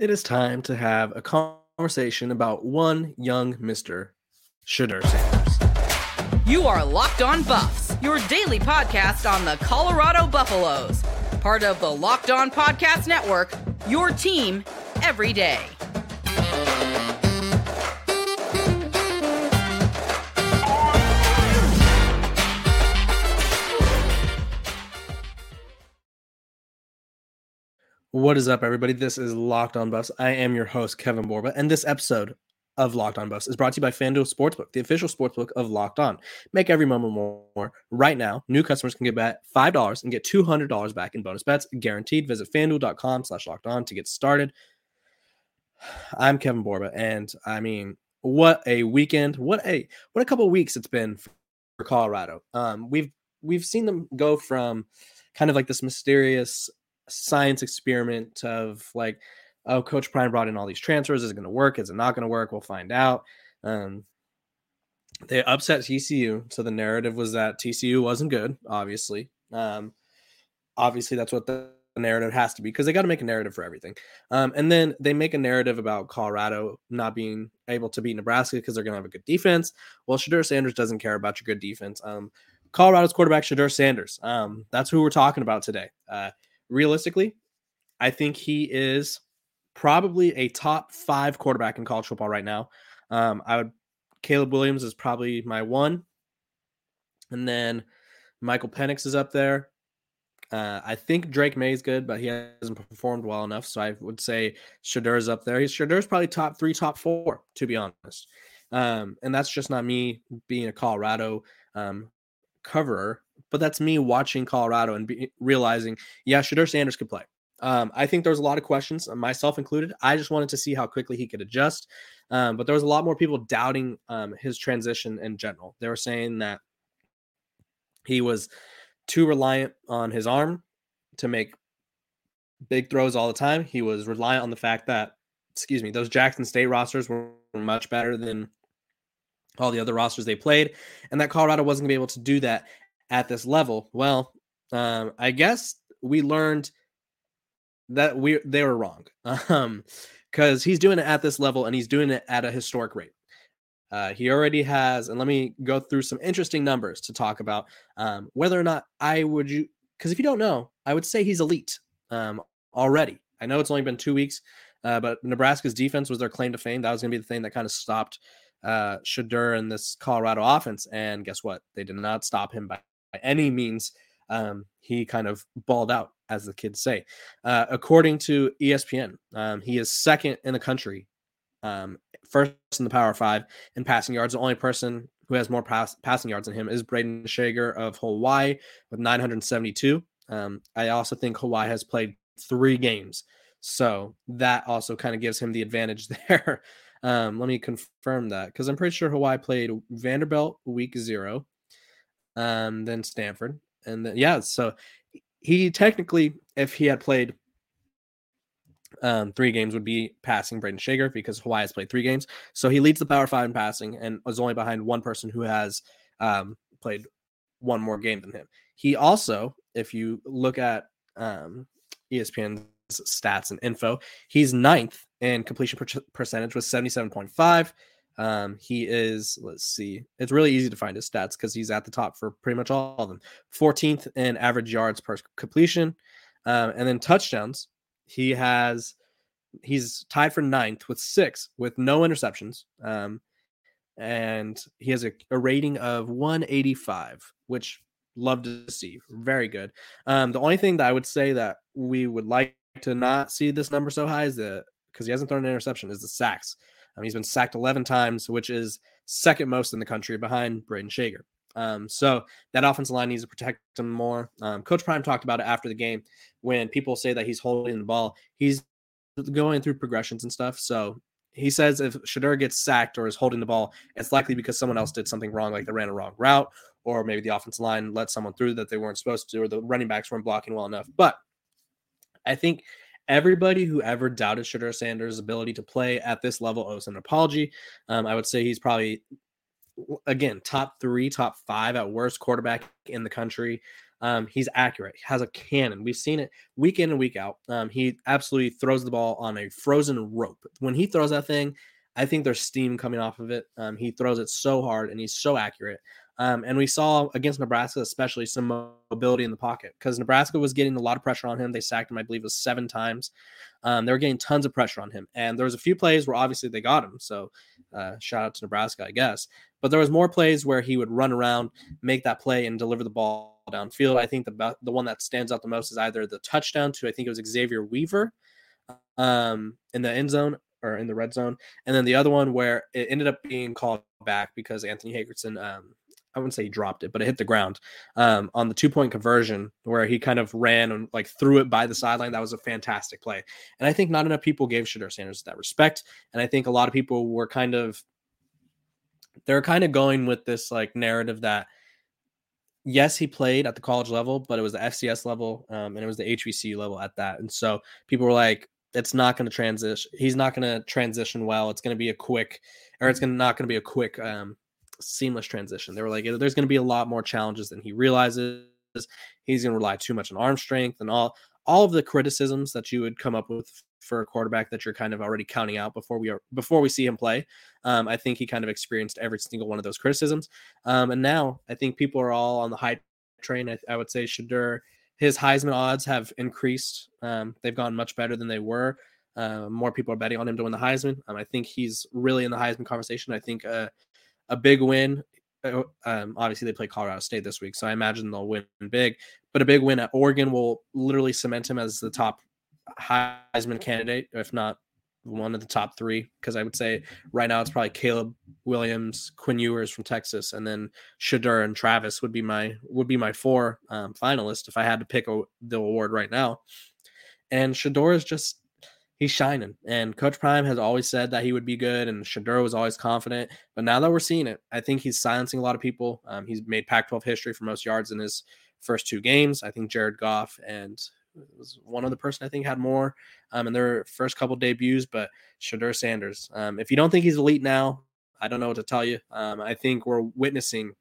It is time to have a conversation about one young Mr. Shedeur Sanders. You are Locked On Buffs, your daily podcast on the Colorado Buffaloes, part of the Locked On Podcast Network, your team every day. What is up, everybody? This is Locked On Buffs. I am your host, Kevin Borba, and this episode of Locked On Buffs is brought to you by FanDuel Sportsbook, the official sportsbook of Locked On. Make every moment more. Right now, new customers can get bet $5 and get $200 back in bonus bets, guaranteed. Visit FanDuel.com slash locked on to get started. I'm Kevin Borba, and I mean, what a weekend. What a what a couple weeks it's been for Colorado. Um, we've we've seen them go from kind of like this mysterious science experiment of like, oh, Coach Prime brought in all these transfers. Is it going to work? Is it not going to work? We'll find out. Um, they upset TCU, so the narrative was that TCU wasn't good. Obviously, um, obviously that's what the narrative has to be because they got to make a narrative for everything. Um, and then they make a narrative about Colorado not being able to beat Nebraska because they're going to have a good defense. Well, Shedeur Sanders doesn't care about your good defense. Um, Colorado's quarterback Shedeur Sanders. Um, that's who we're talking about today. Uh, realistically, I think he is probably a top five quarterback in college football right now. Um, I would Caleb Williams is probably my one, and then Michael Penix is up there. Uh, I think Drake Maye is good, but he hasn't performed well enough. So I would say Shedeur's up there. He's Shedeur's probably top three, top four, to be honest. Um, and that's just not me being a Colorado um, coverer but that's me watching Colorado and be, realizing, yeah, Shedeur Sanders could play. Um, I think there was a lot of questions, uh, myself included. I just wanted to see how quickly he could adjust. Um, but there was a lot more people doubting um, his transition in general. They were saying that he was too reliant on his arm to make big throws all the time. He was reliant on the fact that, excuse me, those Jackson State rosters were much better than all the other rosters they played, and that Colorado wasn't going to be able to do that at this level? Well, um, I guess we learned that we they were wrong. Um, because he's doing it at this level and he's doing it at a historic rate. Uh, he already has, and let me go through some interesting numbers to talk about um, whether or not I would you because if you don't know, I would say he's elite um, already. I know it's only been two weeks, uh, but Nebraska's defense was their claim to fame. That was going to be the thing that kind of stopped uh, Shedeur and this Colorado offense. And guess what? They did not stop him by any means um, he kind of balled out, as the kids say. Uh, according to ESPN, um, he is second in the country, um, first in the Power Five in passing yards. The only person who has more pass- passing yards than him is Brayden Schager of Hawaii with 972. Um, I also think Hawaii has played three games, so that also kind of gives him the advantage there. Um, let me confirm that because I'm pretty sure Hawaii played Vanderbilt week zero, um, then Stanford, and then yeah, so he technically, if he had played um, three games, would be passing Brayden Schager because Hawaii has played three games. So he leads the Power Five in passing and was only behind one person who has um, played one more game than him. He also, if you look at um, ESPN's stats and info, he's ninth in completion per- percentage with 77.5. Um, he is, let's see, it's really easy to find his stats because he's at the top for pretty much all of them. 14th in average yards per completion. Um, and then touchdowns, he has, he's tied for ninth with six with no interceptions. Um, and he has a, a rating of 185, which love to see. Very good. Um, the only thing that I would say that we would like to not see this number so high is the because he hasn't thrown an interception is the sacks. Um, he's been sacked 11 times, which is second most in the country behind Brayden Schager. Um, so that offensive line needs to protect him more. Um, Coach Prime talked about it after the game when people say that he's holding the ball. He's going through progressions and stuff. So he says if Shedeur gets sacked or is holding the ball, it's likely because someone else did something wrong, like they ran a wrong route, or maybe the offensive line let someone through that they weren't supposed to, or the running backs weren't blocking well enough. But I think everybody who ever doubted Shedeur Sanders' ability to play at this level owes an apology. Um, I would say he's probably, again, top three, top five at worst quarterback in the country. Um, he's accurate. He has a cannon. We've seen it week in and week out. Um, he absolutely throws the ball on a frozen rope. When he throws that thing, I think there's steam coming off of it. Um, he throws it so hard and he's so accurate. Um, and we saw against Nebraska, especially some mobility in the pocket because Nebraska was getting a lot of pressure on him. They sacked him, I believe, was seven times. Um, they were getting tons of pressure on him. And there was a few plays where obviously they got him. So uh, shout out to Nebraska, I guess. But there was more plays where he would run around, make that play, and deliver the ball downfield. I think the the one that stands out the most is either the touchdown to I think it was Xavier Weaver um, in the end zone or in the red zone, and then the other one where it ended up being called back because Anthony Hankerson um, I wouldn't say he dropped it, but it hit the ground um, on the two point conversion where he kind of ran and like threw it by the sideline. That was a fantastic play. And I think not enough people gave Shedeur Sanders that respect. And I think a lot of people were kind of, they're kind of going with this like narrative that, yes, he played at the college level, but it was the FCS level um, and it was the HBC level at that. And so people were like, it's not going to transition. He's not going to transition well. It's going to be a quick, or it's going not going to be a quick um, seamless transition. They were like, there's going to be a lot more challenges than he realizes. He's going to rely too much on arm strength and all all of the criticisms that you would come up with for a quarterback that you're kind of already counting out before we are before we see him play. Um, I think he kind of experienced every single one of those criticisms. Um, and now I think people are all on the high train. I, I would say Shedeur, his Heisman odds have increased. Um, they've gone much better than they were. Uh, more people are betting on him to win the Heisman. Um, I think he's really in the Heisman conversation. I think uh, a big win. Uh, um, obviously, they play Colorado State this week, so I imagine they'll win big. But a big win at Oregon will literally cement him as the top Heisman candidate, if not one of the top three. Because I would say right now it's probably Caleb Williams, Quinn Ewers from Texas, and then Shedeur and Travis would be my would be my four um, finalists if I had to pick a, the award right now. And Shedeur is just he's shining. And Coach Prime has always said that he would be good, and Shedeur was always confident. But now that we're seeing it, I think he's silencing a lot of people. Um, he's made Pac-12 history for most yards in his first two games. I think Jared Goff and was one other person I think had more um, in their first couple debuts, but Shedeur Sanders. Um, if you don't think he's elite now, I don't know what to tell you. Um, I think we're witnessing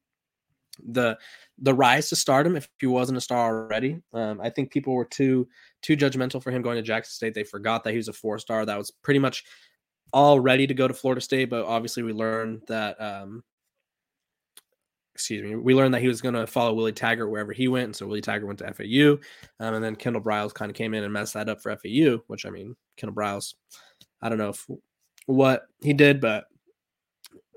the the rise to stardom if he wasn't a star already. Um, I think people were too too judgmental for him going to Jackson State. They forgot that he was a four star. That was pretty much all ready to go to Florida State, but obviously we learned that. Um, excuse me. We learned that he was going to follow Willie Taggart wherever he went, and so Willie Taggart went to FAU, um, and then Kendall Briles kind of came in and messed that up for FAU. Which I mean, Kendall Briles, I don't know if, what he did, but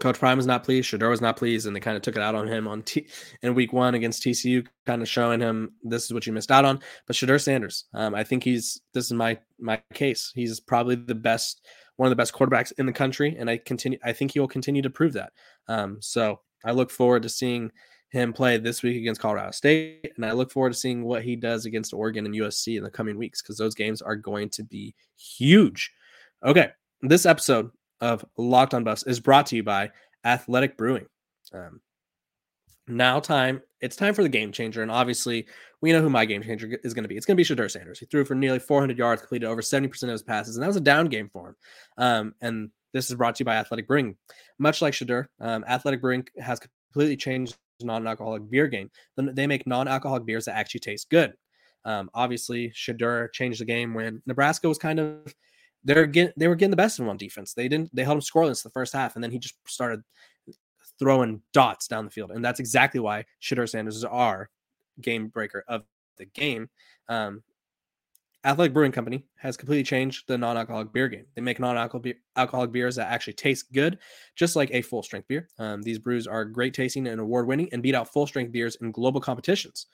Coach Prime was not pleased. Shedeur was not pleased, and they kind of took it out on him on T in week one against TCU, kind of showing him this is what you missed out on. But Shedeur Sanders, um, I think he's this is my my case. He's probably the best, one of the best quarterbacks in the country, and I continue. I think he will continue to prove that. Um, so I look forward to seeing him play this week against Colorado State, and I look forward to seeing what he does against Oregon and USC in the coming weeks because those games are going to be huge. Okay, this episode of Locked on Buffs is brought to you by Athletic Brewing. Um, now, time it's time for the game changer, and obviously, we know who my game changer is going to be. It's going to be Shedeur Sanders. He threw for nearly 400 yards, completed over 70% of his passes, and that was a down game for him. Um, and this is brought to you by Athletic Brewing. Much like Shedeur, um, Athletic Brewing has completely changed non-alcoholic beer game. They make non-alcoholic beers that actually taste good. Um, obviously, Shedeur changed the game when Nebraska was kind of they're getting they were getting the best of him on defense. They didn't they held him scoreless the first half, and then he just started throwing dots down the field, and that's exactly why Shedeur Sanders is our game breaker of the game. Um, Athletic Brewing Company has completely changed the non-alcoholic beer game. They make non-alcoholic beers that actually taste good, just like a full-strength beer. Um, these brews are great tasting and award-winning, and beat out full-strength beers in global competitions.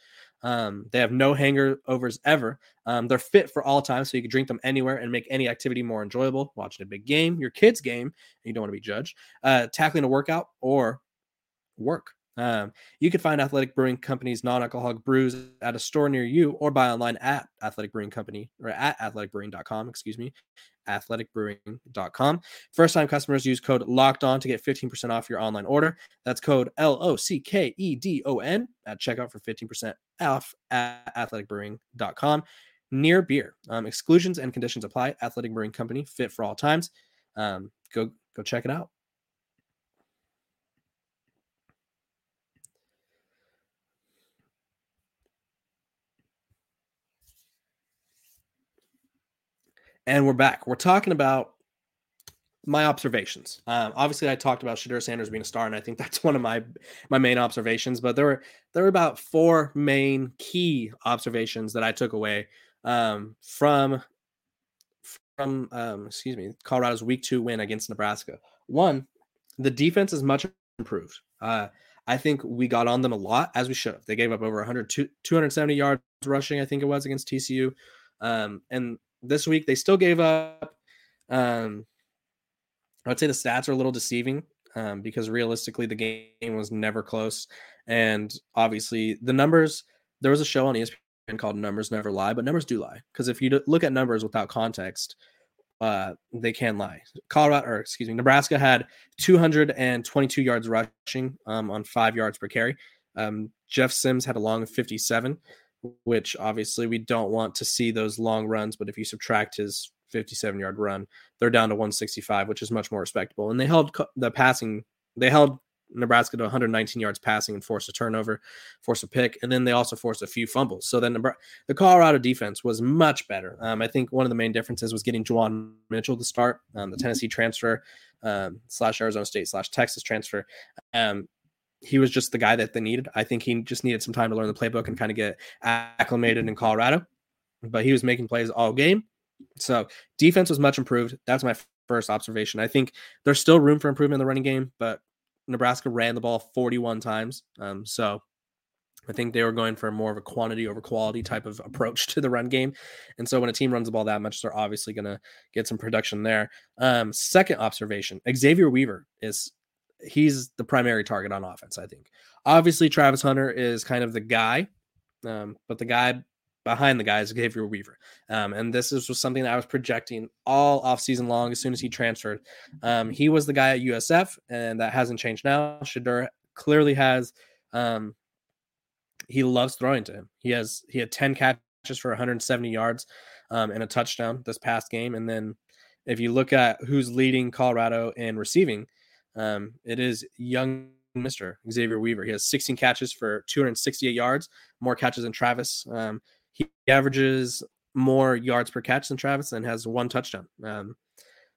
Um, they have no hangovers ever. Um, they're fit for all time, so you can drink them anywhere and make any activity more enjoyable. Watching a big game, your kid's game, you don't want to be judged. Uh, tackling a workout or work. Um, you can find Athletic Brewing Company's non-alcoholic brews at a store near you or buy online at Athletic Brewing Company or at athleticbrewing.com, excuse me, athleticbrewing.com. First time customers use code locked on to get 15% off your online order. That's code L O C K E D O N at checkout for 15% off at athleticbrewing.com. Near beer. Um, exclusions and conditions apply. Athletic Brewing Company, fit for all times. Um, go go check it out. And we're back. We're talking about my observations. Um, obviously, I talked about Shedeur Sanders being a star, and I think that's one of my my main observations. But there were there were about four main key observations that I took away um, from from um, excuse me Colorado's Week Two win against Nebraska. One, the defense is much improved. Uh, I think we got on them a lot as we should have. They gave up over 100, 270 yards rushing, I think it was against TCU. Um, and this week they still gave up. Um, I would say the stats are a little deceiving um, because realistically the game was never close, and obviously the numbers. There was a show on ESPN called "Numbers Never Lie," but numbers do lie because if you look at numbers without context, uh, they can lie. Colorado, or excuse me, Nebraska had 222 yards rushing um, on five yards per carry. Um, Jeff Sims had a long of 57, which obviously we don't want to see those long runs. But if you subtract his 57 yard run, they're down to 165, which is much more respectable. And they held the passing, they held Nebraska to 119 yards passing and forced a turnover, forced a pick, and then they also forced a few fumbles. So then the Colorado defense was much better. Um, I think one of the main differences was getting Juwan Mitchell to start, um, the Tennessee transfer um, slash Arizona State slash Texas transfer. Um, he was just the guy that they needed. I think he just needed some time to learn the playbook and kind of get acclimated in Colorado. But he was making plays all game. So defense was much improved. That's my first observation. I think there's still room for improvement in the running game, but Nebraska ran the ball 41 times. Um, so I think they were going for more of a quantity over quality type of approach to the run game. And so when a team runs the ball that much, they're obviously going to get some production there. Um, second observation Xavier Weaver is he's the primary target on offense, I think. Obviously, Travis Hunter is kind of the guy, um, but the guy behind the guy is Xavier Weaver. Um, and this is, was something that I was projecting all off season long as soon as he transferred. Um, he was the guy at USF, and that hasn't changed now. Shedeur clearly has. Um, he loves throwing to him. He has he had 10 catches for 170 yards um, and a touchdown this past game. And then if you look at who's leading Colorado in receiving, um, it is young Mr. Xavier Weaver. He has 16 catches for 268 yards, more catches than Travis. Um, he averages more yards per catch than Travis and has one touchdown. Um,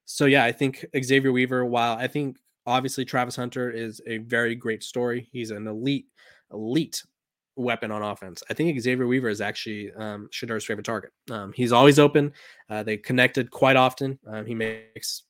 so yeah, I think Xavier Weaver. While I think obviously Travis Hunter is a very great story, he's an elite, elite weapon on offense. I think Xavier Weaver is actually um, favorite target. Um, he's always open. Uh, they connected quite often. Um, he makes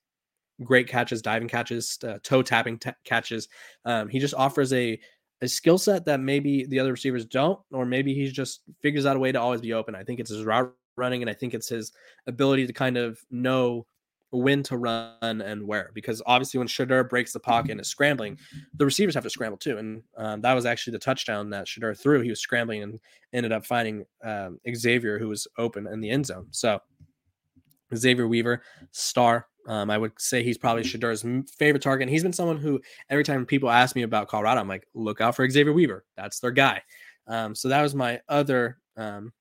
great catches, diving catches, uh, toe tapping t- catches. Um, he just offers a a skill set that maybe the other receivers don't, or maybe he just figures out a way to always be open. I think it's his route running, and I think it's his ability to kind of know when to run and where. Because obviously, when Shedeur breaks the pocket and is scrambling, the receivers have to scramble too. And um, that was actually the touchdown that Shedeur threw. He was scrambling and ended up finding um, Xavier, who was open in the end zone. So Xavier Weaver, star. Um, I would say he's probably Shedeur's favorite target. And he's been someone who, every time people ask me about Colorado, I'm like, look out for Xavier Weaver. That's their guy. Um, so that was my other um,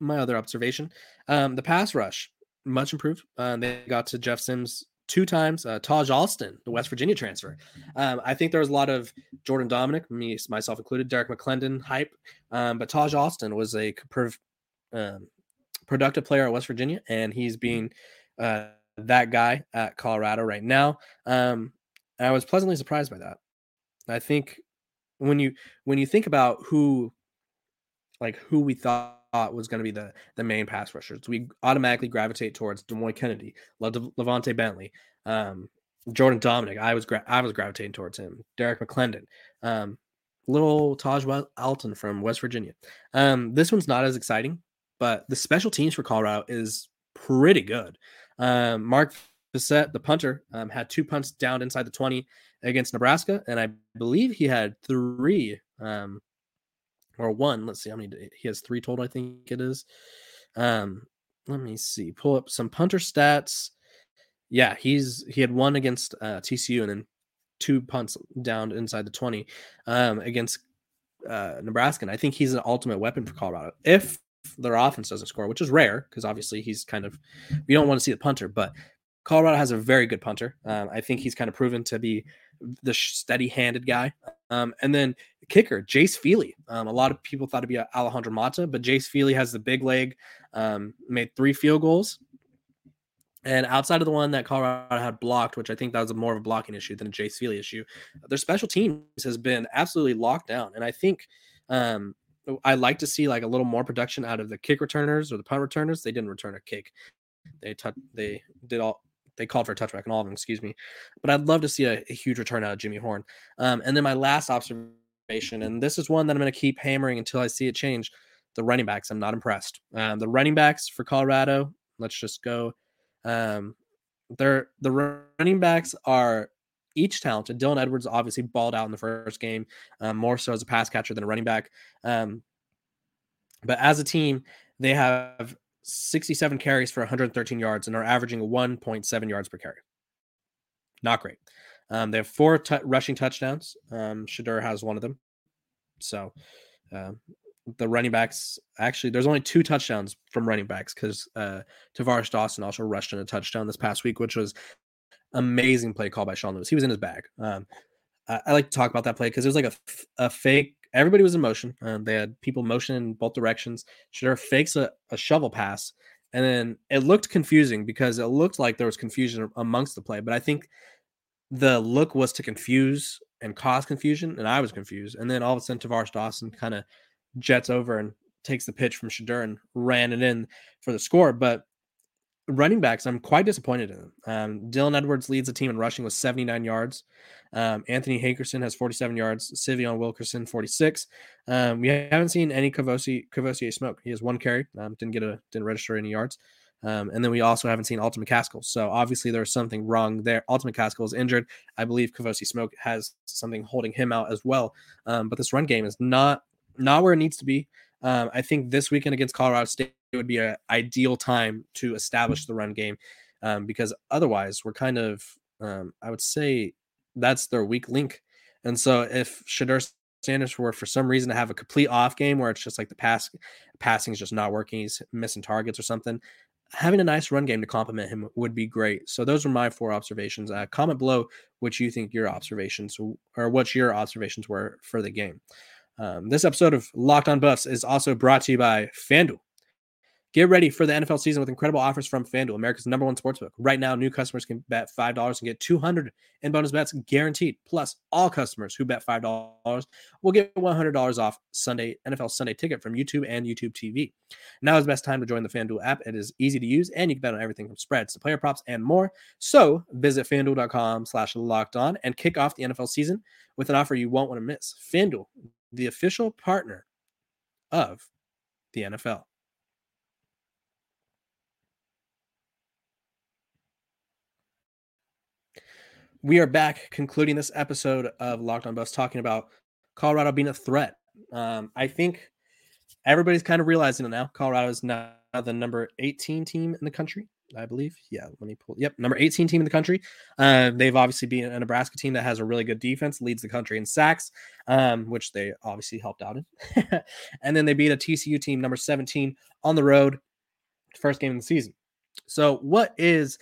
my other observation. Um, the pass rush much improved. Uh, they got to Jeff Sims two times. Uh, Taj Alston, the West Virginia transfer. Um, I think there was a lot of Jordan Domineck, me myself included, Derrick McLendon hype, um, but Taj Alston was a um, productive player at West Virginia, and he's being uh, that guy at Colorado right now. Um, I was pleasantly surprised by that. I think when you when you think about who, like who we thought was going to be the the main pass rushers, we automatically gravitate towards Demouy Kennedy, Le- LaVonta Bentley, um, Jordan Domineck. I was gra- I was gravitating towards him. Derrick McLendon, um, little Taj Alston from West Virginia. Um, this one's not as exciting, but the special teams for Colorado is pretty good. Um, Mark Vassett, the punter, um, had two punts down inside the 20 against Nebraska, and I believe he had three um, or one. Let's see how many he has three total. I think it is. Um, let me see. Pull up some punter stats. Yeah, he's he had one against uh, TCU and then two punts down inside the 20 um, against uh, Nebraska. And I think he's an ultimate weapon for Colorado. If their offense doesn't score, which is rare because obviously he's kind of we don't want to see the punter, but Colorado has a very good punter. Um, I think he's kind of proven to be the steady-handed guy. Um, and then kicker Jace Feely. Um, a lot of people thought it'd be Alejandro Mata, but Jace Feely has the big leg. Um, made three field goals And outside of the one that Colorado had blocked, which I think that was more of a blocking issue than a Jace Feely issue, their special teams has been absolutely locked down. And I think um, I like to see like a little more production out of the kick returners or the punt returners. They didn't return a kick. They t- they did all they called for a touchback and all of them, excuse me. But I'd love to see a, a huge return out of Jimmy Horn. Um, and then my last observation, and this is one that I'm going to keep hammering until I see it change. The running backs, I'm not impressed. Um, the running backs for Colorado, let's just go. Um, they're the running backs are each talented. Dylan Edwards obviously balled out in the first game, um, more so as a pass catcher than a running back. Um, but as a team, they have 67 carries for 113 yards and are averaging 1.7 yards per carry. Not great. Um, they have four t- rushing touchdowns. Um, Shedeur has one of them. So uh, the running backs actually, there's only two touchdowns from running backs because uh, Tar'Varish Dawson also rushed in a touchdown this past week, which was amazing play call by Sean Lewis. He was in his bag. Um, I, I, like to talk about that play because it was like a, a fake everybody was in motion. Um, they had people motion in both directions. Shedeur fakes a, a shovel pass, and then it looked confusing because it looked like there was confusion amongst the play. But I think the look was to confuse and cause confusion, and I was confused. And then all of a sudden, Tar'Varish Dawson kind of jets over and takes the pitch from Shedeur and ran it in for the score. But running backs, I'm quite disappointed in them. Um, Dylan Edwards leads the team in rushing with 79 yards. Um, Anthony Hankerson has 47 yards. Sy'Veon Wilkerson 46. Um, we haven't seen any Kavosiey, smoke. He has one carry. Um, didn't get a didn't register any yards. Um, and then we also haven't seen Alton McCaskill. So obviously there's something wrong there. Alton McCaskill is injured. I believe Kavosiey Smoke has something holding him out as well. Um, but this run game is not not where it needs to be. I think this weekend against Colorado State would be an ideal time to establish the run game um, because otherwise we're kind of, um, I would say, that's their weak link. And so if Shedeur Sanders were for some reason to have a complete off game where it's just like the pass passing is just not working, he's missing targets or something, having a nice run game to complement him would be great. So those are my four observations. Uh, comment below what you think your observations or what your observations were for the game. Um, this episode of Locked On Buffs is also brought to you by FanDuel. Get ready for the NFL season with incredible offers from FanDuel, America's number one sportsbook. Right now, new customers can bet $5 and get 200 in bonus bets guaranteed. Plus, all customers who bet $5 will get $100 off Sunday NFL Sunday ticket from YouTube and YouTube TV. Now is the best time to join the FanDuel app. It is easy to use, and you can bet on everything from spreads to player props and more. So visit FanDuel.com slash locked on and kick off the NFL season with an offer you won't want to miss. FanDuel, the official partner of the NFL. We are back concluding this episode of Locked On Buffs talking about Colorado being a threat. Um, I think everybody's kind of realizing it now. Colorado is now the number 18 team in the country, I believe. Yeah, let me pull. Yep, number 18 team in the country. Uh, they've obviously been a Nebraska team that has a really good defense, leads the country in sacks, um, which they obviously helped out in. and then they beat a TCU team, number 17, on the road, first game of the season. So, what is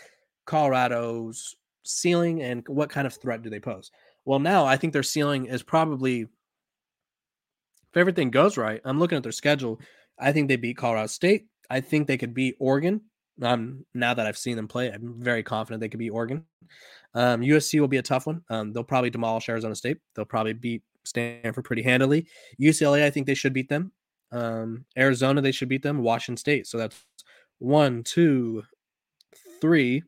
Colorado's ceiling and what kind of threat do they pose? Well, now I think their ceiling is probably if everything goes right. I'm looking at their schedule. I think they beat Colorado State. I think they could beat Oregon. Um, now that I've seen them play, I'm very confident they could beat Oregon. Um, USC will be a tough one. Um, they'll probably demolish Arizona State. They'll probably beat Stanford pretty handily. UCLA, I think they should beat them. Um, Arizona, they should beat them. Washington State. So that's one, two, three,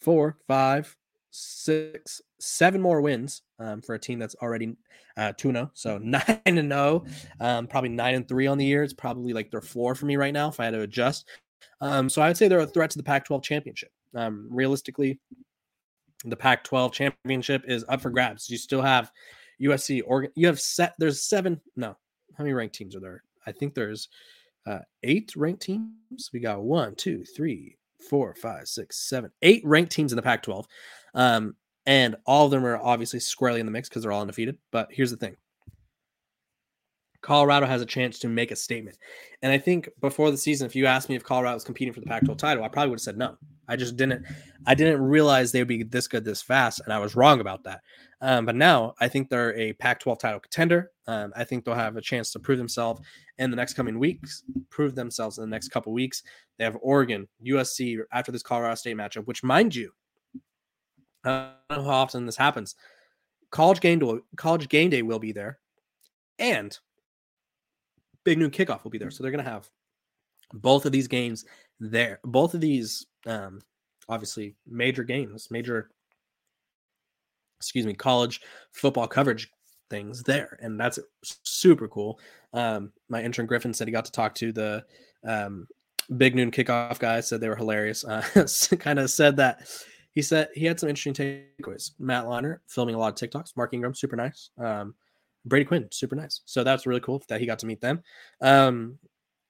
four, five, six, seven more wins um, for a team that's already uh, 2 0. So 9 and 0, um, probably 9 and 3 on the year. It's probably like their floor for me right now if I had to adjust. Um, so I would say they're a threat to the Pac 12 championship. Um, realistically, the Pac 12 championship is up for grabs. You still have USC, Oregon. You have set, there's seven, no, how many ranked teams are there? I think there's uh, eight ranked teams. We got one, two, three, four, five, six, seven, eight ranked teams in the Pac 12. Um, and all of them are obviously squarely in the mix because they're all undefeated. But here's the thing Colorado has a chance to make a statement. And I think before the season, if you asked me if Colorado was competing for the Pac 12 title, I probably would have said no. I just didn't, I didn't realize they would be this good this fast. And I was wrong about that. Um, but now I think they're a Pac 12 title contender. Um, I think they'll have a chance to prove themselves in the next coming weeks, prove themselves in the next couple weeks. They have Oregon, USC after this Colorado State matchup, which, mind you, I don't know how often this happens. College game day, college game day will be there, and Big Noon Kickoff will be there. So they're going to have both of these games there. Both of these, um, obviously, major games, major, excuse me, college football coverage things there, and that's super cool. Um, my intern Griffin said he got to talk to the um, Big Noon Kickoff guys. Said they were hilarious. Uh, kind of said that he said he had some interesting takeaways. Matt Leinart filming a lot of TikToks. Mark Ingram, super nice. Um, Brady Quinn, super nice. So that's really cool that he got to meet them. Um,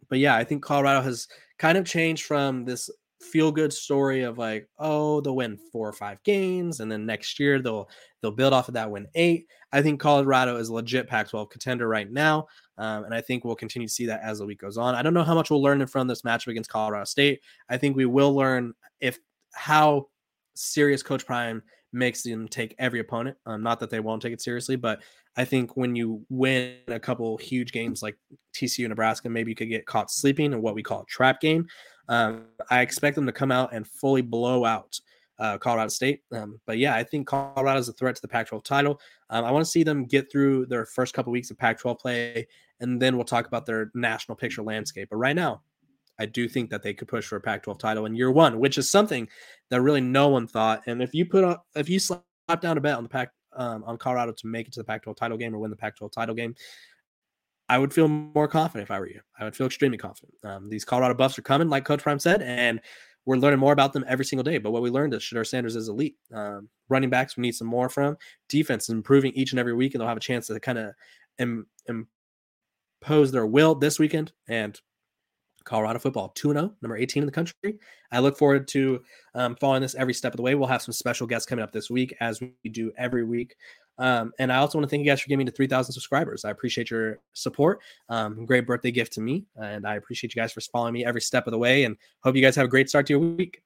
but yeah, I think Colorado has kind of changed from this feel good story of like, oh, they'll win four or five games, and then next year they'll they'll build off of that win eight. I think Colorado is a legit Pac-12 contender right now, um, and I think we'll continue to see that as the week goes on. I don't know how much we'll learn from this matchup against Colorado State. I think we will learn if how serious Coach Prime makes them take every opponent. Um, not that they won't take it seriously, but I think when you win a couple huge games like TCU, Nebraska, maybe you could get caught sleeping in what we call a trap game. Um, I expect them to come out and fully blow out uh, Colorado State. Um, but yeah, I think Colorado is a threat to the Pac 12 title. Um, I want to see them get through their first couple weeks of Pac 12 play, and then we'll talk about their national picture landscape. But right now, I do think that they could push for a Pac 12 title in year one, which is something that really no one thought. And if you put on, if you slap down a bet on the Pac um, on Colorado to make it to the Pac 12 title game or win the Pac 12 title game, I would feel more confident if I were you. I would feel extremely confident. Um, these Colorado Buffs are coming, like Coach Prime said, and we're learning more about them every single day. But what we learned is Shedeur Sanders is elite. Um, running backs, we need some more from. Defense is improving each and every week, and they'll have a chance to kind of Im- impose their will this weekend. And Colorado football 2 0, number 18 in the country. I look forward to um, following this every step of the way. We'll have some special guests coming up this week, as we do every week. Um, and I also want to thank you guys for getting me to 3,000 subscribers. I appreciate your support. Um, great birthday gift to me. And I appreciate you guys for following me every step of the way. And hope you guys have a great start to your week.